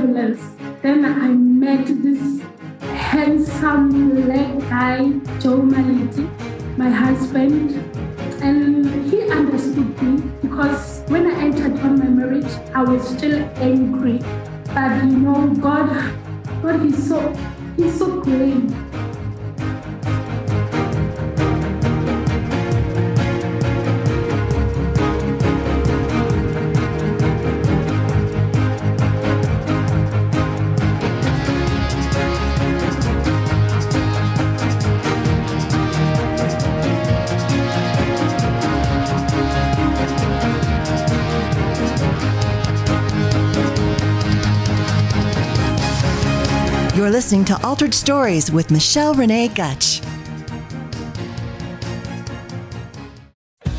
Then I met this handsome black guy, Joe Maliti, my husband, and he understood me because when I entered on my marriage, I was still angry. But you know, God, God, He's so, He's so great. Listening to Altered Stories with Michelle Renee Gutch.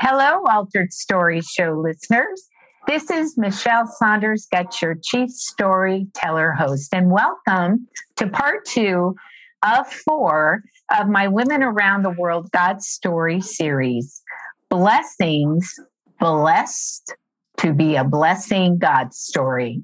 Hello, Altered Story Show listeners. This is Michelle Saunders Gutch, your chief storyteller host, and welcome to part two of four of my Women Around the World God Story series Blessings, Blessed to be a Blessing God Story.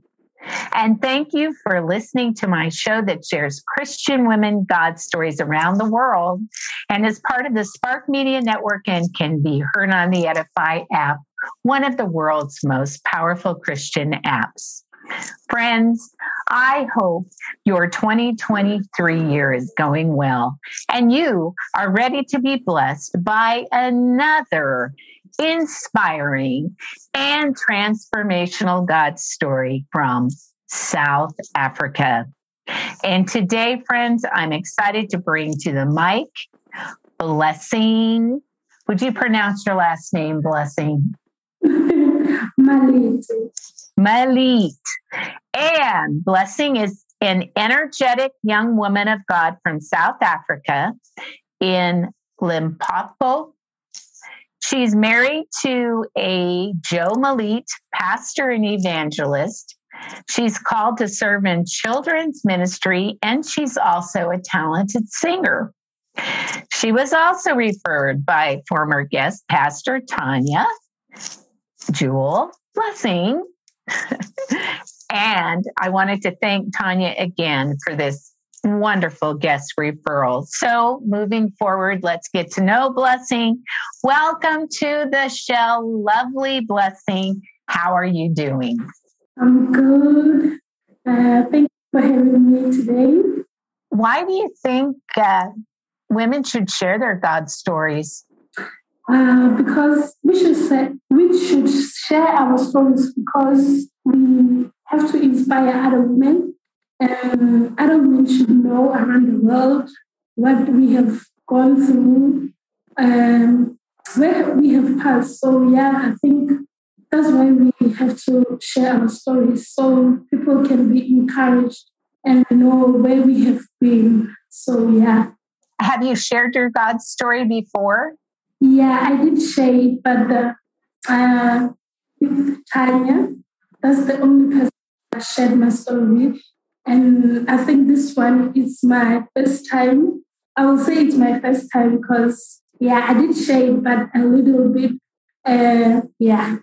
And thank you for listening to my show that shares Christian women God stories around the world and is part of the Spark Media Network and can be heard on the Edify app, one of the world's most powerful Christian apps. Friends, I hope your 2023 year is going well and you are ready to be blessed by another inspiring and transformational God story from South Africa. And today, friends, I'm excited to bring to the mic Blessing. Would you pronounce your last name, Blessing? Malit. Malit. And Blessing is an energetic young woman of God from South Africa in Limpopo, She's married to a Joe Malit, pastor and evangelist. She's called to serve in children's ministry, and she's also a talented singer. She was also referred by former guest pastor Tanya Jewel Blessing. and I wanted to thank Tanya again for this wonderful guest referral. So, moving forward, let's get to know Blessing. Welcome to the show, lovely Blessing. How are you doing? I'm good. Uh, thank you for having me today. Why do you think uh, women should share their God stories? Uh, because we should say, we should share our stories because we have to inspire other women um, other women should know around the world what we have gone through, um, where we have passed. So, yeah, I think that's why we have to share our stories so people can be encouraged and know where we have been. So, yeah. Have you shared your God story before? Yeah, I did share it, but the, uh, Tanya, that's the only person I shared my story with. And I think this one is my first time. I will say it's my first time because, yeah, I did share but a little bit, uh, yeah.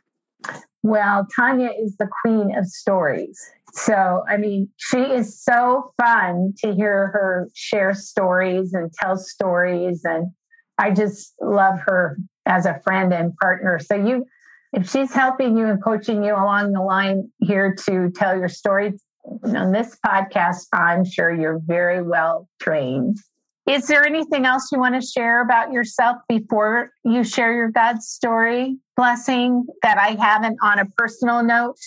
Well, Tanya is the queen of stories. So, I mean, she is so fun to hear her share stories and tell stories. And I just love her as a friend and partner. So, you, if she's helping you and coaching you along the line here to tell your story, on this podcast, I'm sure you're very well trained. Is there anything else you want to share about yourself before you share your God story, blessing, that I haven't on a personal note?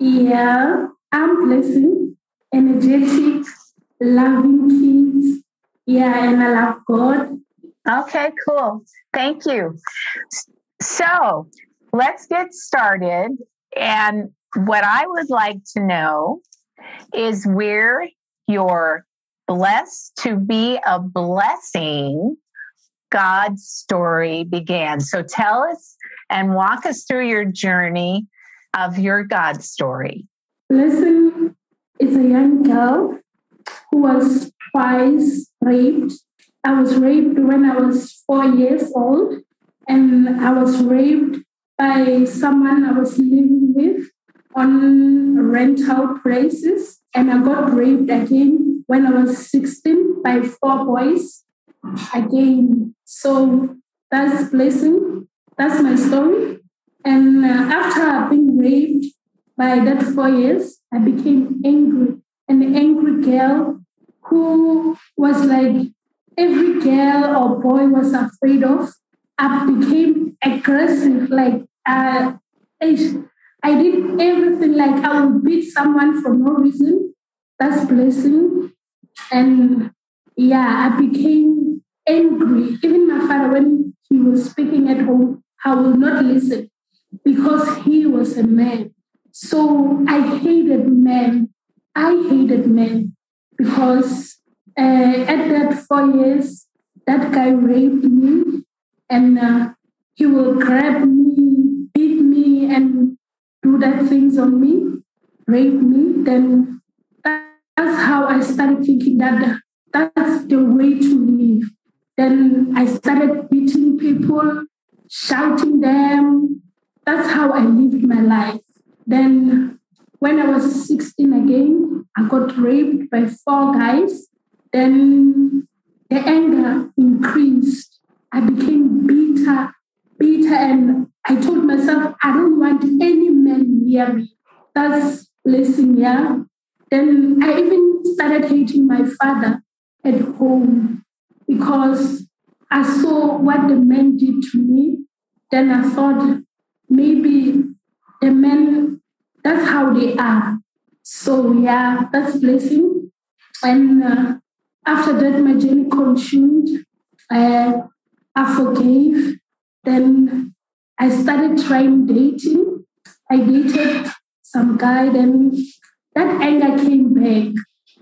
Yeah, I'm blessing, energetic, loving kids. Yeah, and I love God. Okay, cool. Thank you. So let's get started. And what I would like to know is where you're blessed to be a blessing. God's story began. So tell us and walk us through your journey of your God story. Blessing is a young girl who was twice raped. I was raped when I was four years old, and I was raped by someone I was living with on rental places. And I got raped again when I was 16 by four boys again. So that's blessing. That's my story. And uh, after being raped by that four years, I became angry. An angry girl who was like every girl or boy was afraid of. I became aggressive, like uh, I did everything like I would beat someone for no reason. That's blessing. And yeah, I became angry. Even my father, when he was speaking at home, I will not listen because he was a man. So I hated men. I hated men because uh, at that four years, that guy raped me and uh, he will grab me, that things on me, rape me, then that's how I started thinking that that's the way to live. Then I started beating people, shouting them. That's how I lived my life. Then when I was 16 again, I got raped by four guys. Then the anger increased. I became bitter, bitter, and I told me. That's blessing, yeah. Then I even started hating my father at home because I saw what the men did to me. Then I thought maybe the men, that's how they are. So yeah, that's blessing. And uh, after that, my journey continued. Uh, I forgave. Then I started trying dating. I dated some guy, then that anger came back.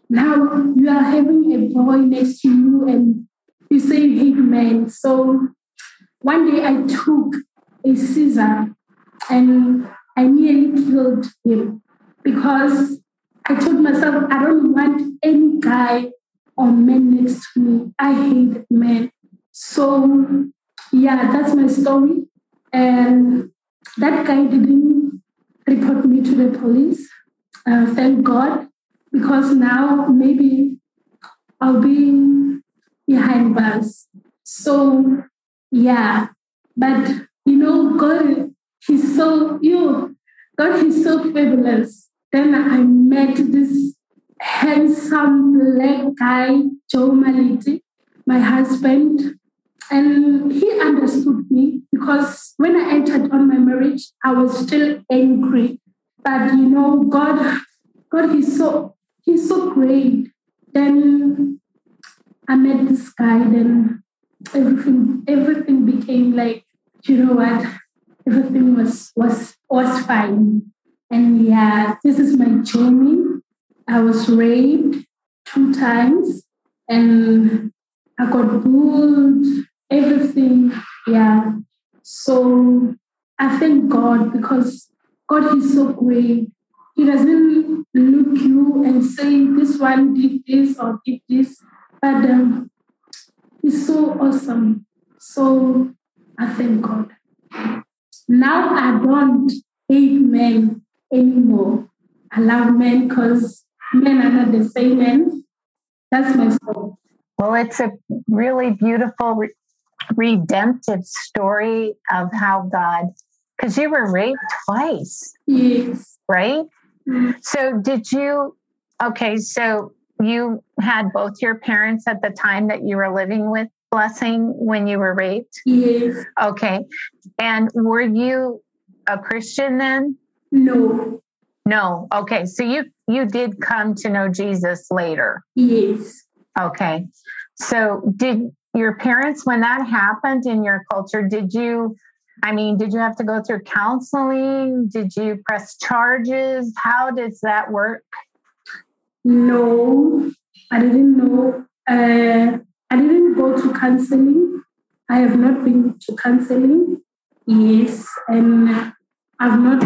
Now you are having a boy next to you and you say you hate men. So one day I took a scissor and I nearly killed him because I told myself I don't want any guy or men next to me. I hate men. So yeah, that's my story. And that guy didn't report me to the police. Uh, thank God, because now maybe I'll be behind bars. So, yeah, but you know, God, He's so, you, God, He's so fabulous. Then I met this handsome black guy, Joe Maliti, my husband. And he understood me because when I entered on my marriage, I was still angry. But you know, God, God, He's so He's so great. Then I met this guy, then everything everything became like, you know what? Everything was was was fine. And yeah, this is my journey. I was raped two times and I got bullied everything. Yeah. So I thank God because God is so great. He doesn't look you and say this one did this or did this, but um, He's so awesome. So I thank God. Now I don't hate men anymore. I love men because men are not the same men. That's my story. Well, it's a really beautiful redemptive story of how God, because you were raped twice. Yes. Right? Mm-hmm. So, did you, okay, so you had both your parents at the time that you were living with Blessing when you were raped? Yes. Okay. And were you a Christian then? No. No. Okay. So you you did come to know Jesus later. Yes. Okay. So did your parents when that happened in your culture did you i mean did you have to go through counseling did you press charges how does that work No, I didn't know. Uh, I didn't go to counseling. I have not been to counseling. Yes, and I've not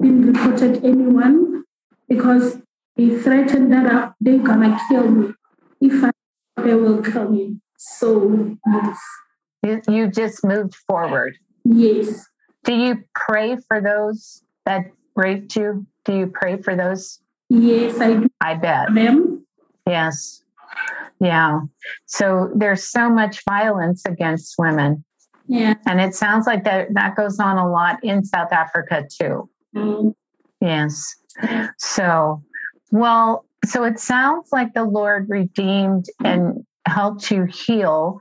been reported anyone because they threatened that they're gonna kill me if I they will kill me. So yes. You, you just moved forward. Yes. Do you pray for those that raped you? Do you pray for those? Yes, I do. I bet. Them. Yes. Yeah. So there's so much violence against women. Yeah. And it sounds like that that goes on a lot in South Africa too. Mm. Yes. So, well, so it sounds like the Lord redeemed and helped you heal.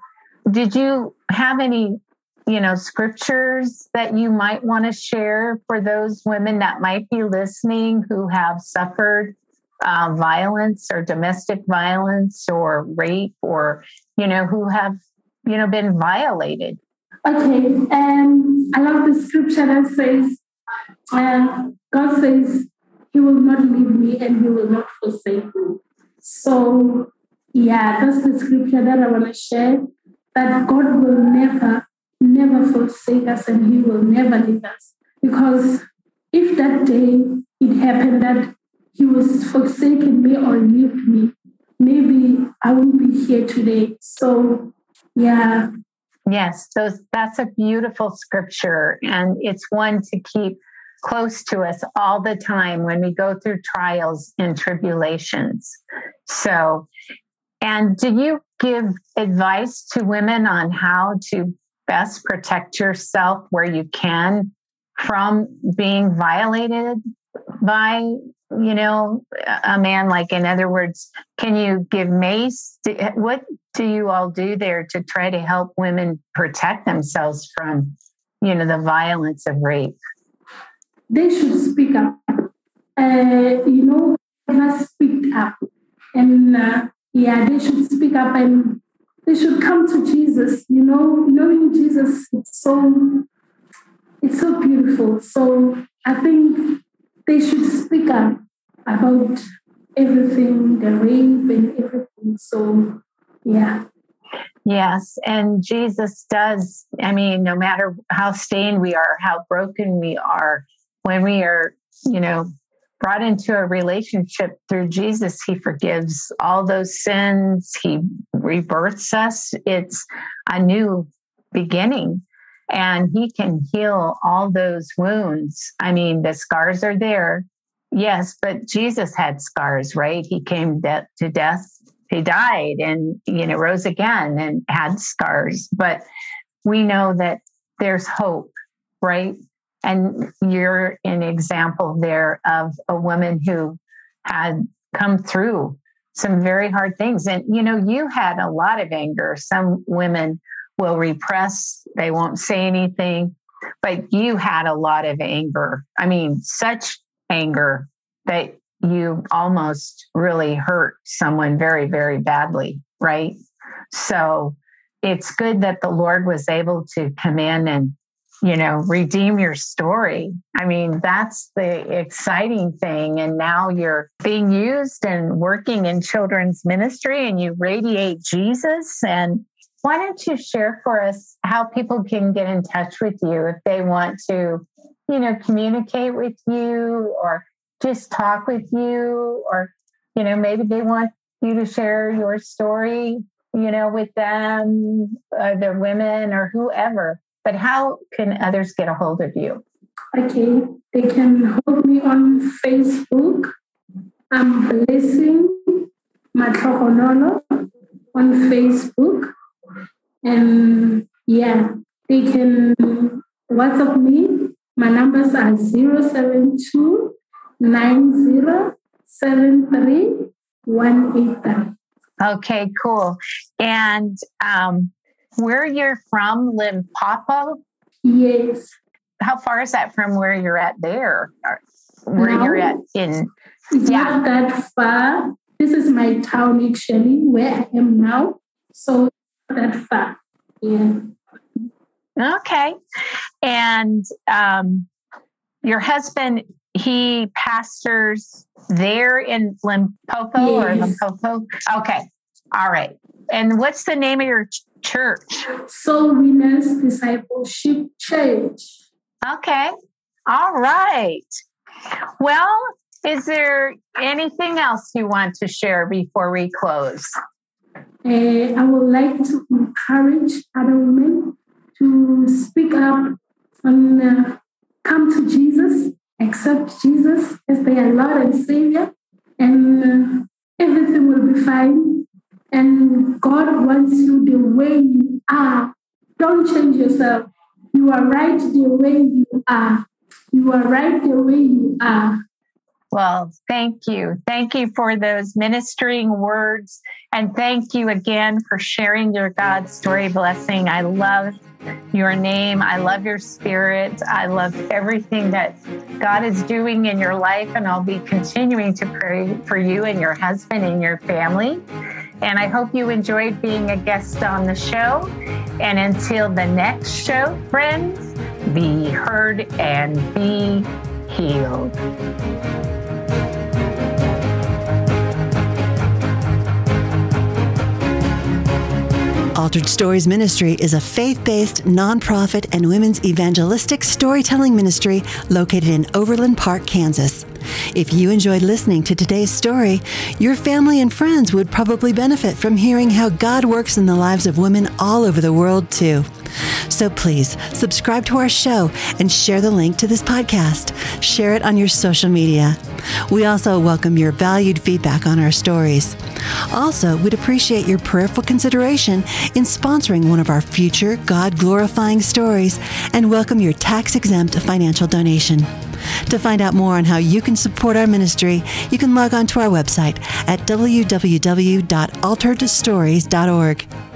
Did you have any, you know, scriptures that you might want to share for those women that might be listening who have suffered uh, violence or domestic violence or rape or, you know, who have, you know, been violated? Okay. Um, I love the scripture that says, uh, God says, He will not leave me and He will not forsake me. So, yeah, that's the scripture that I want to share. That God will never, never forsake us and He will never leave us. Because if that day it happened that He was forsaken me or left me, maybe I won't be here today. So, yeah. Yes, those that's a beautiful scripture and it's one to keep close to us all the time when we go through trials and tribulations. So, and do you give advice to women on how to best protect yourself where you can from being violated by, you know, a man? Like, in other words, can you give mace? What do you all do there to try to help women protect themselves from, you know, the violence of rape? they should speak up. Uh, you know, must speak up, and uh, yeah, they should speak up and they should come to Jesus. You know, knowing Jesus, it's so it's so beautiful. So I think they should speak up about everything, the rape and everything. So yeah. Yes, and Jesus does. I mean, no matter how stained we are, how broken we are, when we are, you know, brought into a relationship through Jesus, He forgives all those sins. He rebirths us. It's a new beginning. And He can heal all those wounds. I mean, the scars are there. Yes, but Jesus had scars, right? He came de- to death. He died and, you know, rose again and had scars. But we know that there's hope, right? And you're an example there of a woman who had come through some very hard things. And, you know, you had a lot of anger. Some women will repress, they won't say anything, but you had a lot of anger. I mean, such anger that you almost really hurt someone very, very badly, right? So it's good that the Lord was able to come in and you know, redeem your story. I mean, that's the exciting thing. And now you're being used and working in children's ministry and you radiate Jesus. And why don't you share for us how people can get in touch with you if they want to, you know, communicate with you or just talk with you or, you know, maybe they want you to share your story, you know, with them, uh, the women or whoever but how can others get a hold of you? Okay, they can hold me on Facebook. I'm Blessing Matrohonolo on Facebook. And yeah, they can WhatsApp me. My numbers are 072 Okay, cool. And um, where you're from, Limpopo? Yes. How far is that from where you're at there? Where no, you're at in? It's yeah. not that far. This is my town actually, where I am now. So that far. Yeah. Okay. And um, your husband he pastors there in Limpopo or Limpopo. Okay. All right. And what's the name of your church? So Women's Discipleship Church. Okay. All right. Well, is there anything else you want to share before we close? Uh, I would like to encourage other women to speak up and uh, come to Jesus, accept Jesus as their Lord and Savior, and uh, everything will be fine. And God wants you the way you are. Don't change yourself. You are right the way you are. You are right the way you are. Well, thank you. Thank you for those ministering words. And thank you again for sharing your God story blessing. I love your name. I love your spirit. I love everything that God is doing in your life. And I'll be continuing to pray for you and your husband and your family. And I hope you enjoyed being a guest on the show. And until the next show, friends, be heard and be healed. Altered Stories Ministry is a faith based nonprofit and women's evangelistic storytelling ministry located in Overland Park, Kansas. If you enjoyed listening to today's story, your family and friends would probably benefit from hearing how God works in the lives of women all over the world, too. So please subscribe to our show and share the link to this podcast. Share it on your social media. We also welcome your valued feedback on our stories. Also, we'd appreciate your prayerful consideration in sponsoring one of our future God glorifying stories and welcome your tax exempt financial donation. To find out more on how you can support our ministry, you can log on to our website at www.alteredstories.org.